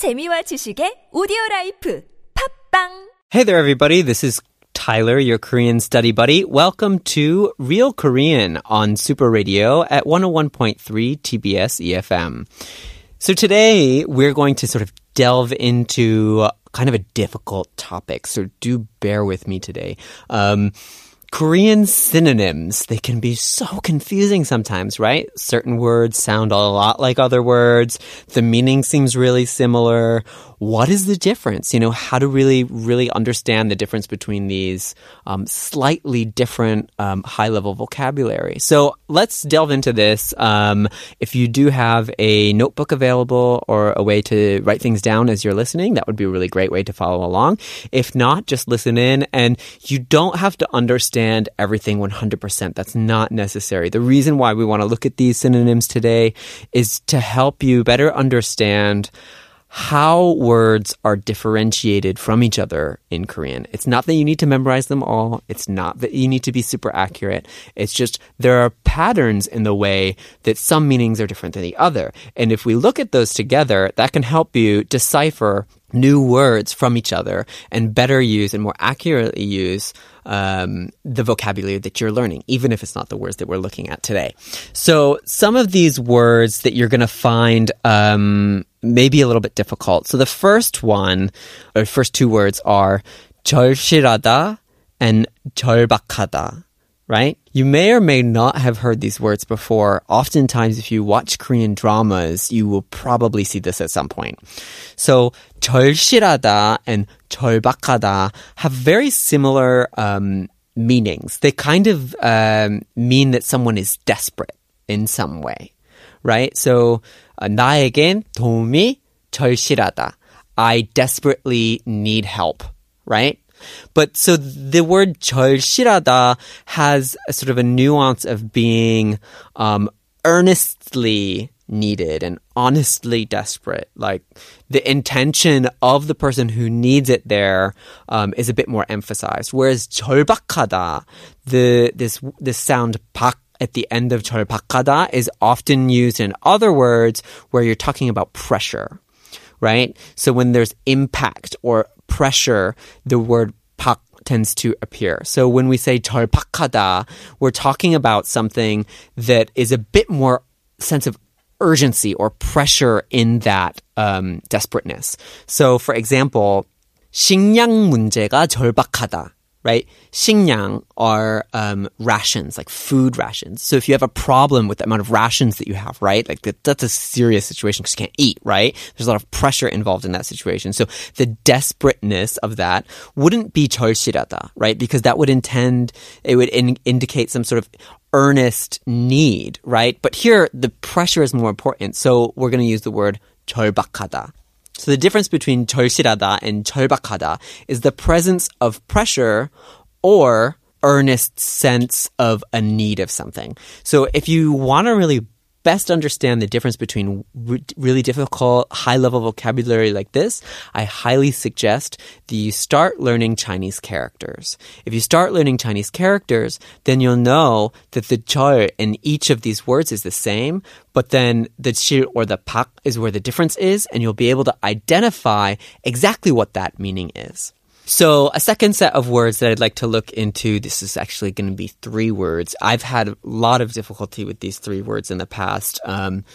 재미와 지식의 오디오 라이프 팟빵 Hey there everybody. This is Tyler, your Korean study buddy. Welcome to Real Korean on Super Radio at 101.3 TBS EFM. So today we're going to sort of delve into kind of a difficult topic. So do bear with me today. Um, Korean synonyms, they can be so confusing sometimes, right? Certain words sound a lot like other words. The meaning seems really similar. What is the difference? You know, how to really, really understand the difference between these um, slightly different um, high level vocabulary. So let's delve into this. Um, if you do have a notebook available or a way to write things down as you're listening, that would be a really great way to follow along. If not, just listen in and you don't have to understand everything 100%. That's not necessary. The reason why we want to look at these synonyms today is to help you better understand how words are differentiated from each other in Korean. It's not that you need to memorize them all. It's not that you need to be super accurate. It's just there are patterns in the way that some meanings are different than the other. And if we look at those together, that can help you decipher new words from each other and better use and more accurately use um, the vocabulary that you're learning, even if it's not the words that we're looking at today. So some of these words that you're going to find um, maybe a little bit difficult. So the first one, or first two words are 절실하다 and 절박하다 right? You may or may not have heard these words before. Oftentimes, if you watch Korean dramas, you will probably see this at some point. So, 절실하다 and 절박하다 have very similar um, meanings. They kind of um, mean that someone is desperate in some way, right? So, uh, 나에겐 도움이 절실하다. I desperately need help, right? But so the word 절실하다 has a sort of a nuance of being um, earnestly needed and honestly desperate. Like the intention of the person who needs it there um, is a bit more emphasized. Whereas 절박하다, the this this sound 박 at the end of 절박하다 is often used in other words where you're talking about pressure right? So when there's impact or pressure, the word 박 tends to appear. So when we say 절박하다, we're talking about something that is a bit more sense of urgency or pressure in that um, desperateness. So for example, 식량 문제가 절박하다 right? 식량 are um, rations, like food rations. So if you have a problem with the amount of rations that you have, right? Like that, that's a serious situation because you can't eat, right? There's a lot of pressure involved in that situation. So the desperateness of that wouldn't be 절실하다, right? Because that would intend, it would in, indicate some sort of earnest need, right? But here the pressure is more important. So we're going to use the word 절박하다. So the difference between torshirada and chobakada is the presence of pressure or earnest sense of a need of something. So if you want to really best understand the difference between re- really difficult high level vocabulary like this, I highly suggest that you start learning Chinese characters. If you start learning Chinese characters, then you'll know that the 절 in each of these words is the same, but then the chi or the pak is where the difference is, and you'll be able to identify exactly what that meaning is. So, a second set of words that I'd like to look into, this is actually going to be three words. I've had a lot of difficulty with these three words in the past, um,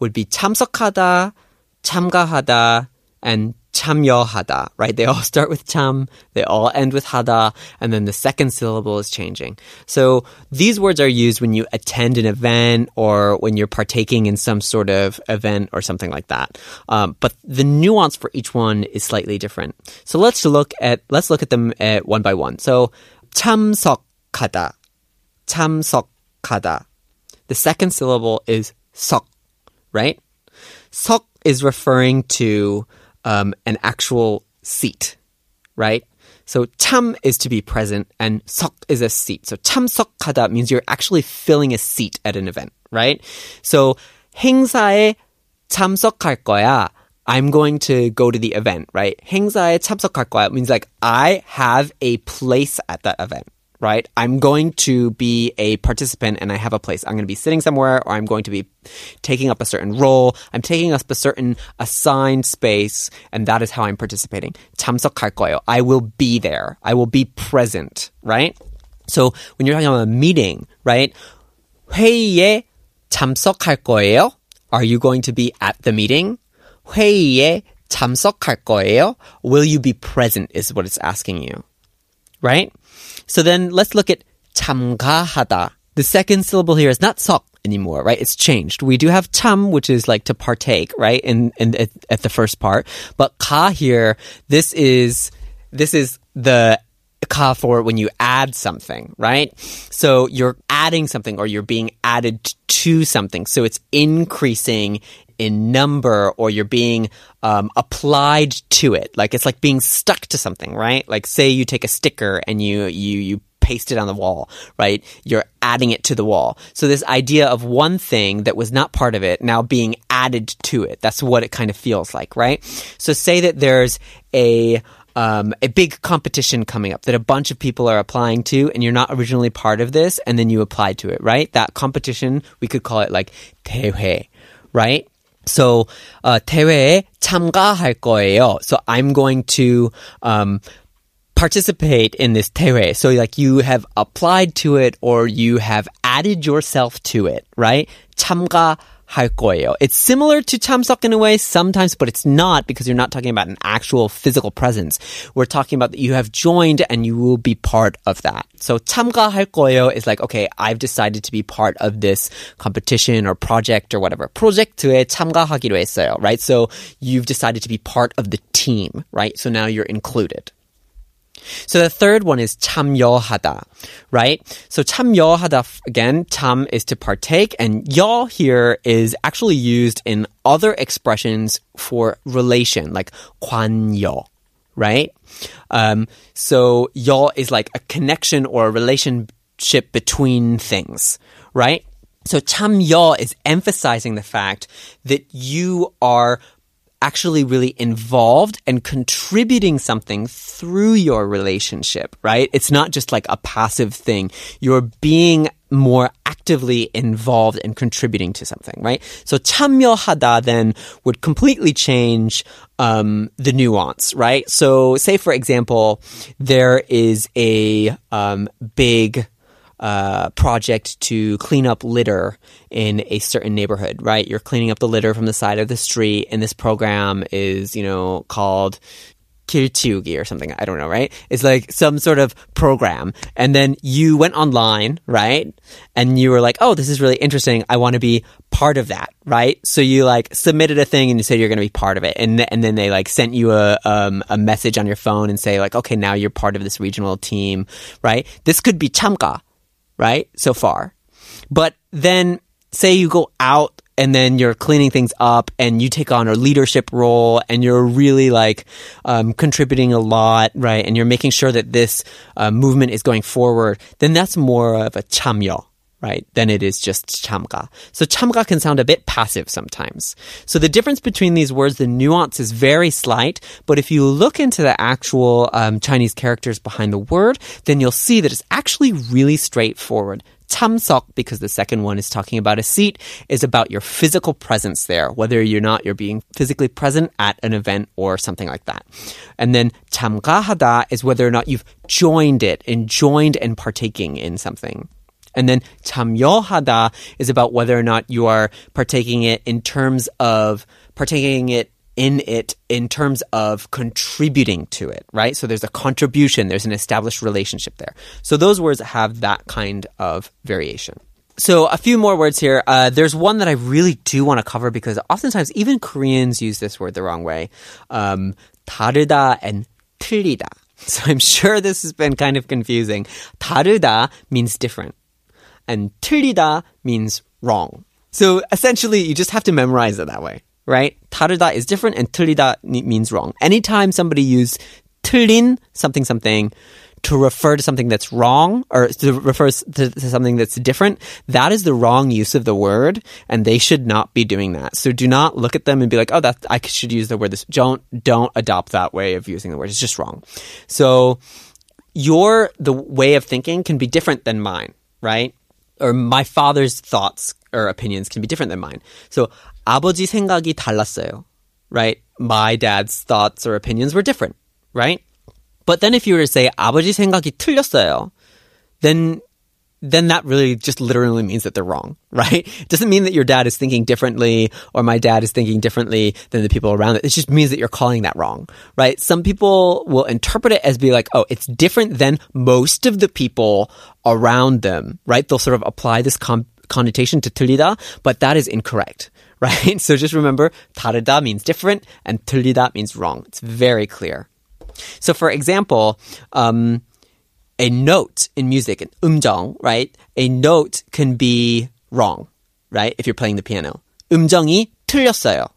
would be 참석하다, 참가하다, and 참여하다, right? They all start with 참, they all end with 하다, and then the second syllable is changing. So these words are used when you attend an event or when you're partaking in some sort of event or something like that. Um, but the nuance for each one is slightly different. So let's look at let's look at them at one by one. So 참석하다, 참석하다. The second syllable is 석, right? 석 is referring to um, an actual seat, right? So 참 is to be present and 석 is a seat. So 참석하다 means you're actually filling a seat at an event, right? So 행사에 참석할 거야. I'm going to go to the event, right? 행사에 참석할 거야 means like I have a place at that event, right? I'm going to be a participant and I have a place. I'm going to be sitting somewhere or I'm going to be taking up a certain role. I'm taking up a certain assigned space and that is how I'm participating. 참석할 거예요. I will be there. I will be present, right? So when you're talking about a meeting, right? 회의에 참석할 거예요? Are you going to be at the meeting? 회의에 참석할 거예요? Will you be present is what it's asking you. Right? So then let's look at tamgahada. The second syllable here is not sok anymore, right? It's changed. We do have tam, which is like to partake, right? In in at, at the first part, but ka here, this is this is the ka for when you add something, right? So you're adding something or you're being added to something. So it's increasing in number or you're being um, applied to it. Like it's like being stuck to something, right? Like say you take a sticker and you you you paste it on the wall, right? You're adding it to the wall. So this idea of one thing that was not part of it now being added to it. That's what it kind of feels like, right? So say that there's a um, a big competition coming up that a bunch of people are applying to, and you're not originally part of this, and then you apply to it, right? That competition, we could call it like 대회, right? So uh, 대회에 참가할 거예요. So I'm going to um, participate in this 대회. So like you have applied to it or you have added yourself to it, right? 참가 할 거예요. It's similar to 참석 in a way sometimes, but it's not because you're not talking about an actual physical presence. We're talking about that you have joined and you will be part of that. So 참가할 거예요 is like, okay, I've decided to be part of this competition or project or whatever. 프로젝트에 참가하기로 했어요, right? So you've decided to be part of the team, right? So now you're included. So the third one is 참여하다, right? So 참여하다, again, 참 is to partake, and 여 here is actually used in other expressions for relation, like 관여, right? Um, so 여 is like a connection or a relationship between things, right? So 참여 is emphasizing the fact that you are actually really involved and contributing something through your relationship, right? It's not just like a passive thing. You're being more actively involved and contributing to something, right? So 참여하다 then would completely change um, the nuance, right? So say for example, there is a um, big uh, project to clean up litter in a certain neighborhood, right? You're cleaning up the litter from the side of the street, and this program is, you know, called Kirchiugi or something. I don't know, right? It's like some sort of program. And then you went online, right? And you were like, oh, this is really interesting. I want to be part of that, right? So you like submitted a thing and you said you're going to be part of it. And, and then they like sent you a, um, a message on your phone and say like, okay, now you're part of this regional team, right? This could be chamka, right? So far. But then say you go out and then you're cleaning things up and you take on a leadership role and you're really like um, contributing a lot, right? And you're making sure that this uh, movement is going forward, then that's more of a chamyo, right, than it is just chamga. So chamga can sound a bit passive sometimes. So the difference between these words, the nuance is very slight, but if you look into the actual um, Chinese characters behind the word, then you'll see that it's actually really straightforward. Tamsok, because the second one is talking about a seat, is about your physical presence there, whether you're not you're being physically present at an event or something like that. And then tamgahada is whether or not you've joined it and joined and partaking in something. And then 참여하다 is about whether or not you are partaking it in terms of partaking it in it in terms of contributing to it, right? So there's a contribution, there's an established relationship there. So those words have that kind of variation. So a few more words here. Uh, there's one that I really do want to cover because oftentimes even Koreans use this word the wrong way. Um, 다르다 and 틀리다. So I'm sure this has been kind of confusing. 다르다 means different, and 틀리다 means wrong. So essentially, you just have to memorize it that way right? 다르다 is different and 틀리다 means wrong. Anytime somebody use 틀린 something something to refer to something that's wrong or to refer to, to something that's different, that is the wrong use of the word and they should not be doing that. So do not look at them and be like, oh, that I should use the word this. Don't, don't adopt that way of using the word. It's just wrong. So, your the way of thinking can be different than mine, right? Or my father's thoughts or opinions can be different than mine. So 아버지 생각이 달랐어요, right? My dad's thoughts or opinions were different, right? But then if you were to say 아버지 생각이 틀렸어요, then then that really just literally means that they're wrong, right? It doesn't mean that your dad is thinking differently or my dad is thinking differently than the people around it. It just means that you're calling that wrong, right? Some people will interpret it as being like, oh, it's different than most of the people around them, right? They'll sort of apply this com- connotation to 틀리다, but that is incorrect, right? So just remember, 다르다 means different and 틀리다 means wrong. It's very clear. So for example, um, a note in music, an 음정, right? A note can be wrong, right? If you're playing the piano. 음정이 틀렸어요.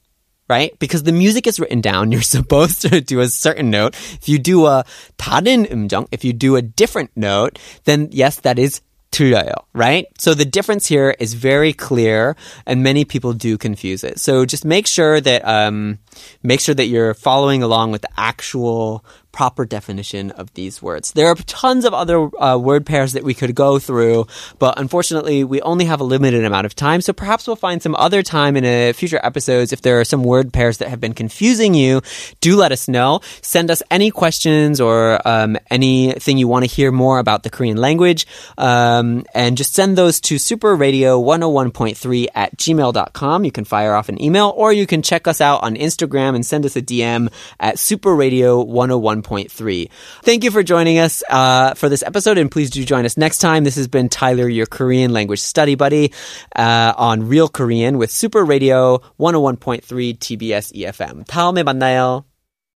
Right? Because the music is written down, you're supposed to do a certain note. If you do a 다른 음정, if you do a different note, then yes, that is 틀려요, right? So the difference here is very clear, and many people do confuse it. So just make sure that um, make sure that you're following along with the actual proper definition of these words. There are tons of other uh, word pairs that we could go through, but unfortunately, we only have a limited amount of time. So perhaps we'll find some other time in a future episodes if there are some word pairs that have been confusing you. Do let us know. Send us any questions or um, anything you want to hear more about the Korean language, um, and just send those to superradio101.3 at gmail.com. You can fire off an email, or you can check us out on Instagram and send us a DM at superradio101. 101.3. Thank you for joining us uh, for this episode, and please do join us next time. This has been Tyler, your Korean language study buddy, uh, on Real Korean with Super Radio 101.3 TBS EFM. 다음에 만나요.